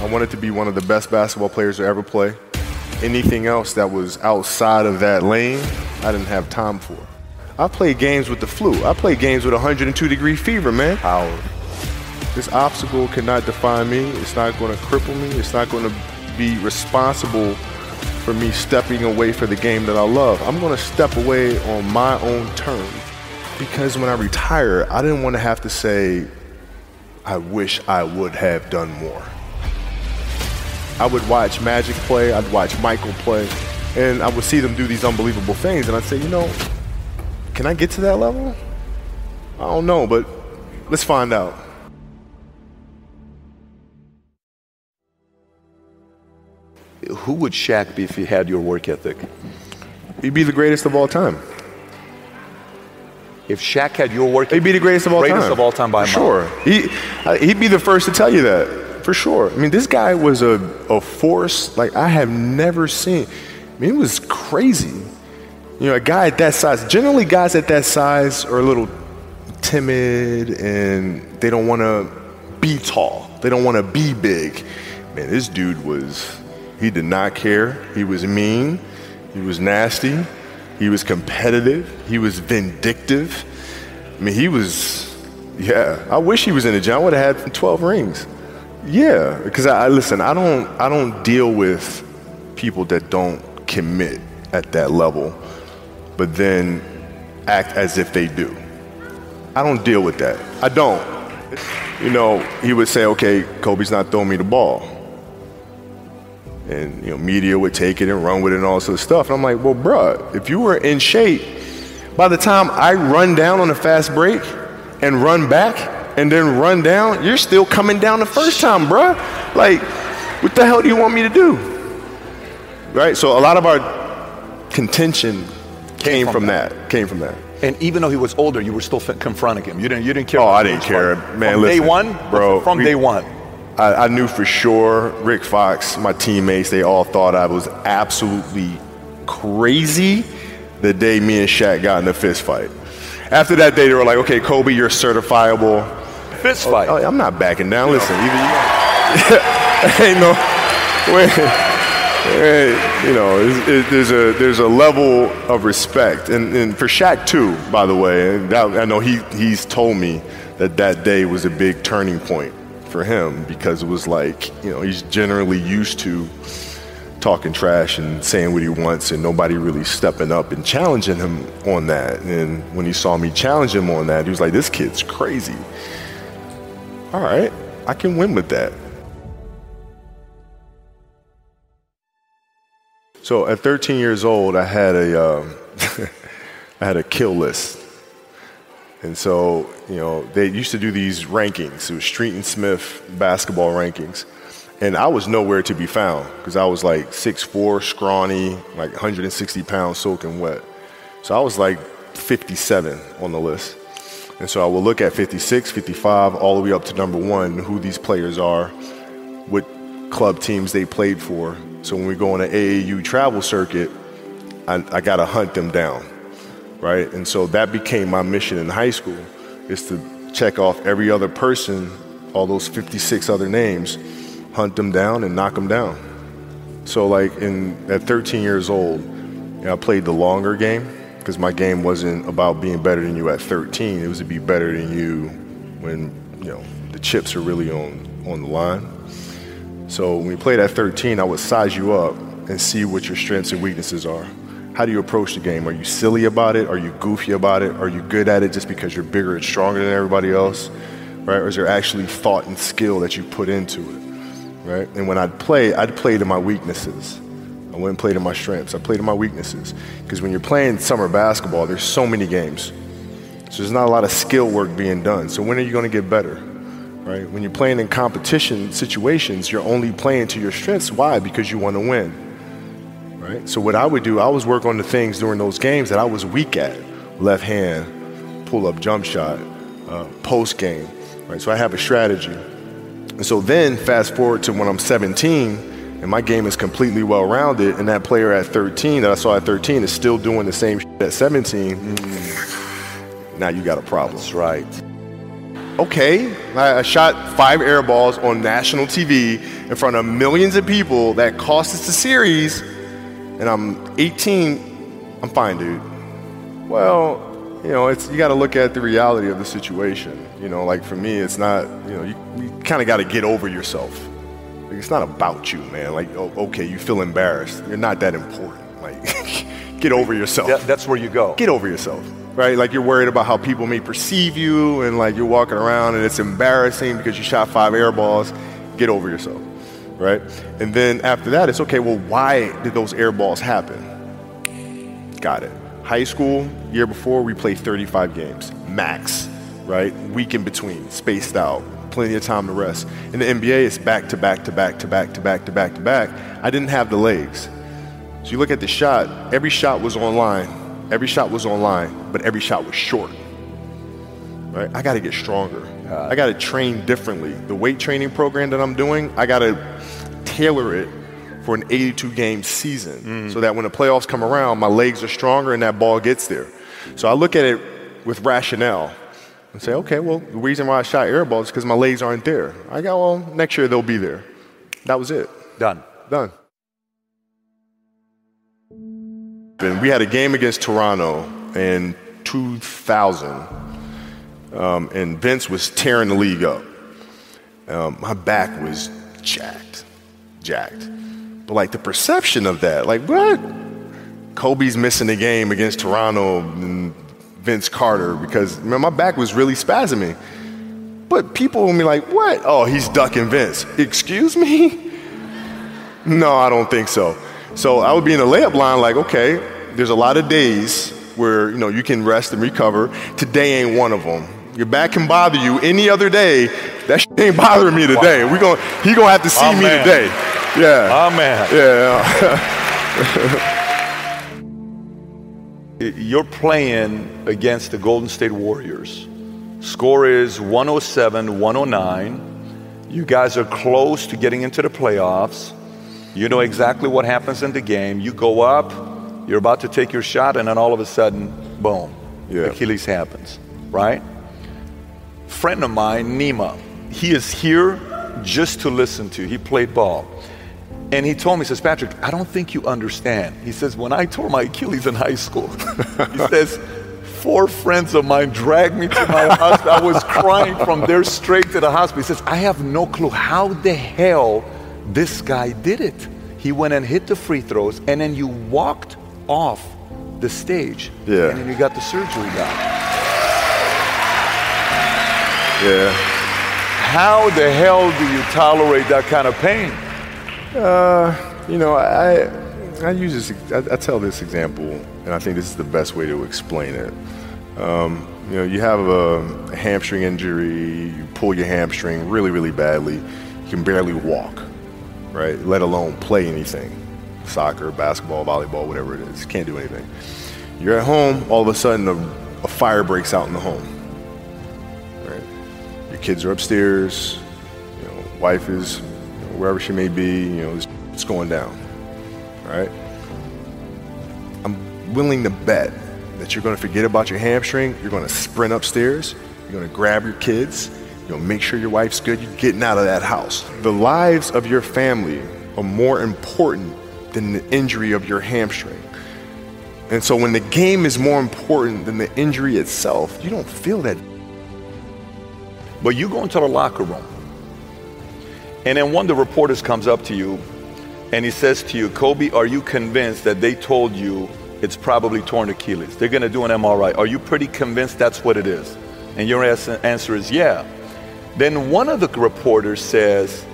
I wanted to be one of the best basketball players to ever play. Anything else that was outside of that lane, I didn't have time for. I played games with the flu. I played games with 102 degree fever, man. Power. This obstacle cannot define me. It's not going to cripple me. It's not going to be responsible for me stepping away for the game that I love. I'm going to step away on my own terms because when I retire, I didn't want to have to say, I wish I would have done more. I would watch Magic play, I'd watch Michael play, and I would see them do these unbelievable things, and I'd say, you know, can I get to that level? I don't know, but let's find out. Who would Shaq be if he had your work ethic? He'd be the greatest of all time. If Shaq had your work, ethic, he'd be the greatest of all greatest time. of all time by sure. He, uh, he'd be the first to tell you that for sure. I mean, this guy was a, a force like I have never seen. I mean, it was crazy. You know, a guy at that size. Generally, guys at that size are a little timid and they don't want to be tall. They don't want to be big. Man, this dude was. He did not care. He was mean. He was nasty. He was competitive. He was vindictive. I mean, he was, yeah. I wish he was in the gym. I would have had 12 rings. Yeah, because I, I listen. I don't. I don't deal with people that don't commit at that level, but then act as if they do. I don't deal with that. I don't. You know, he would say, "Okay, Kobe's not throwing me the ball." and you know media would take it and run with it and all sort of stuff. And I'm like, well, bruh, if you were in shape, by the time I run down on a fast break and run back and then run down, you're still coming down the first time, bruh. Like, what the hell do you want me to do? Right. So a lot of our contention came, from, from that. that. Came from that. And even though he was older, you were still f- confronting him. You didn't. You didn't care. Oh, I didn't care, man. From listen, day one, bro. From we- day one. I, I knew for sure Rick Fox, my teammates, they all thought I was absolutely crazy the day me and Shaq got in a fist fight. After that day, they were like, okay, Kobe, you're certifiable. Fist fight. Oh, I'm not backing down. Listen, either you ain't no, wait, wait, you know, it's- it- there's a there's a level of respect, and, and for Shaq too, by the way. That, I know he he's told me that that day was a big turning point for him because it was like you know he's generally used to talking trash and saying what he wants and nobody really stepping up and challenging him on that. And when he saw me challenge him on that, he was like, "This kid's crazy." All right, I can win with that. So at 13 years old, I had a um, I had a kill list, and so you know they used to do these rankings. It was Street and Smith basketball rankings, and I was nowhere to be found because I was like 6'4", scrawny, like 160 pounds, soaking wet. So I was like 57 on the list. And so I will look at 56, 55, all the way up to number one, who these players are, what club teams they played for. So when we go on an AAU travel circuit, I, I got to hunt them down, right? And so that became my mission in high school, is to check off every other person, all those 56 other names, hunt them down and knock them down. So like in at 13 years old, you know, I played the longer game because my game wasn't about being better than you at 13. It was to be better than you when you know the chips are really on on the line. So when we played at 13, I would size you up and see what your strengths and weaknesses are. How do you approach the game? Are you silly about it? Are you goofy about it? Are you good at it just because you're bigger and stronger than everybody else? Right? Or is there actually thought and skill that you put into it? Right? And when I'd play, I'd play to my weaknesses. I wouldn't play to my strengths. I played to my weaknesses. Because when you're playing summer basketball, there's so many games. So there's not a lot of skill work being done. So when are you going to get better? Right? When you're playing in competition situations, you're only playing to your strengths. Why? Because you want to win. Right? So what I would do, I was work on the things during those games that I was weak at. Left hand, pull up jump shot, uh, post game. Right? So I have a strategy. And so then fast forward to when I'm 17 and my game is completely well rounded and that player at 13 that I saw at 13 is still doing the same shit at 17. Mm, now you got a problem. That's right okay, I shot five air balls on national TV in front of millions of people that cost us the series, and I'm 18, I'm fine, dude. Well, you know, it's you got to look at the reality of the situation. You know, like for me, it's not. You know, you, you kind of got to get over yourself. It's not about you, man. Like, oh, okay, you feel embarrassed. You're not that important. Like, get over yourself. That, that's where you go. Get over yourself right? Like you're worried about how people may perceive you, and like you're walking around and it's embarrassing because you shot five air balls. Get over yourself, right? And then after that, it's okay. Well, why did those air balls happen? Got it. High school year before, we played 35 games max, right? Week in between, spaced out, plenty of time to rest. In the NBA, it's back to back to back to back to back to back to back. I didn't have the legs. So you look at the shot, every shot was online Every shot was online, but every shot was short. Right? I got to get stronger. I got to train differently. The weight training program that I'm doing, I got to tailor it for an 82 game season mm. so that when the playoffs come around, my legs are stronger and that ball gets there. So I look at it with rationale and say, okay, well, the reason why I shot air balls is because my legs aren't there. I got, well, next year they'll be there. That was it. Done. Done. And we had a game against Toronto in 2000, um, and Vince was tearing the league up. Um, my back was jacked, jacked. But like the perception of that, like what? Kobe's missing the game against Toronto and Vince Carter because man, my back was really spasming. But people will be like, what? Oh, he's ducking Vince. Excuse me? No, I don't think so. So I would be in the layup line like, okay, there's a lot of days where you know you can rest and recover. Today ain't one of them. Your back can bother you any other day. That shit ain't bothering me today. We gonna, he gonna have to see me today. Yeah. Oh, Amen. Yeah. You're playing against the Golden State Warriors. Score is 107 109. You guys are close to getting into the playoffs. You know exactly what happens in the game. You go up, you're about to take your shot, and then all of a sudden, boom, yeah. Achilles happens, right? Friend of mine, Nima, he is here just to listen to. He played ball. And he told me, he says, Patrick, I don't think you understand. He says, when I tore my Achilles in high school, he says, four friends of mine dragged me to my hospital. I was crying from there straight to the hospital. He says, I have no clue how the hell this guy did it. He went and hit the free throws, and then you walked off the stage. Yeah. And then you got the surgery done. Yeah. How the hell do you tolerate that kind of pain? Uh, you know, I I use this. I, I, tell this example, and I think this is the best way to explain it. Um, you know, you have a, a hamstring injury, you pull your hamstring really, really badly, you can barely walk, right? Let alone play anything soccer, basketball, volleyball, whatever it is. Can't do anything. You're at home, all of a sudden a, a fire breaks out in the home. Right? Your kids are upstairs, you know, wife is wherever she may be, you know, it's, it's going down, right? I'm willing to bet that you're going to forget about your hamstring. You're going to sprint upstairs. You're going to grab your kids. To make sure your wife's good. You're getting out of that house. The lives of your family are more important than the injury of your hamstring. And so when the game is more important than the injury itself, you don't feel that. But you go into the locker room, and then one of the reporters comes up to you and he says to you, Kobe, are you convinced that they told you it's probably torn Achilles? They're going to do an MRI. Are you pretty convinced that's what it is? And your answer is yeah. Then one of the reporters says,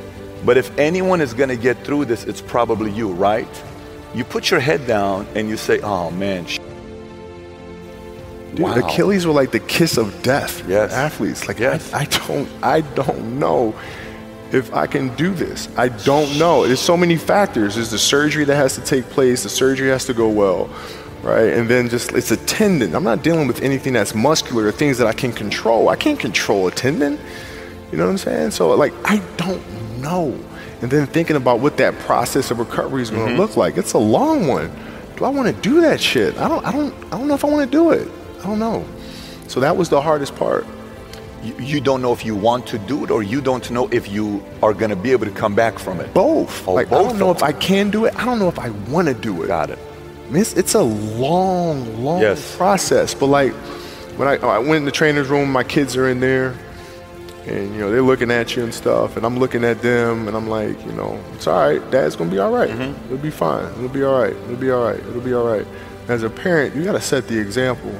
but if anyone is going to get through this, it's probably you, right? You put your head down and you say, oh man, sh-. Dude, wow. Achilles were like the kiss of death. Yes. Athletes. Like yes. I, I don't I don't know if I can do this. I don't know. There's so many factors. There's the surgery that has to take place. The surgery has to go well, right? And then just it's a tendon. I'm not dealing with anything that's muscular or things that I can control. I can't control a tendon. You know what I'm saying? So like I don't know. And then thinking about what that process of recovery is going to mm-hmm. look like. It's a long one. Do I want to do that shit? I don't. I don't. I don't know if I want to do it. I don't know. So that was the hardest part you, don't know if you want to do it or you don't know if you are going to be able to come back from it. Both. Oh, like both I don't know if I can do it. I don't know if I want to do it. Got it. I mean, it's, it's, a long, long yes. process. But like when I, I went in the trainer's room, my kids are in there, and you know they're looking at you and stuff, and I'm looking at them, and I'm like, you know, it's all right. Dad's gonna be all right. mm-hmm. It'll be fine. It'll be all right. It'll be all right. It'll be all right. As a parent, you got to set the example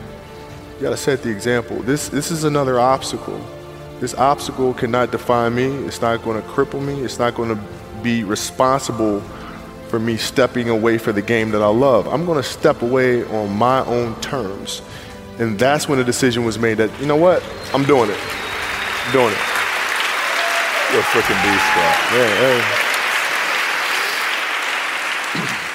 you got to set the example. This, this is another obstacle. This obstacle cannot define me. It's not going to cripple me. It's not going to be responsible for me stepping away for the game that I love. I'm going to step away on my own terms. And that's when the decision was made that, you know what? I'm doing it. I'm doing it. You're a freaking beast, bro. Yeah, hey.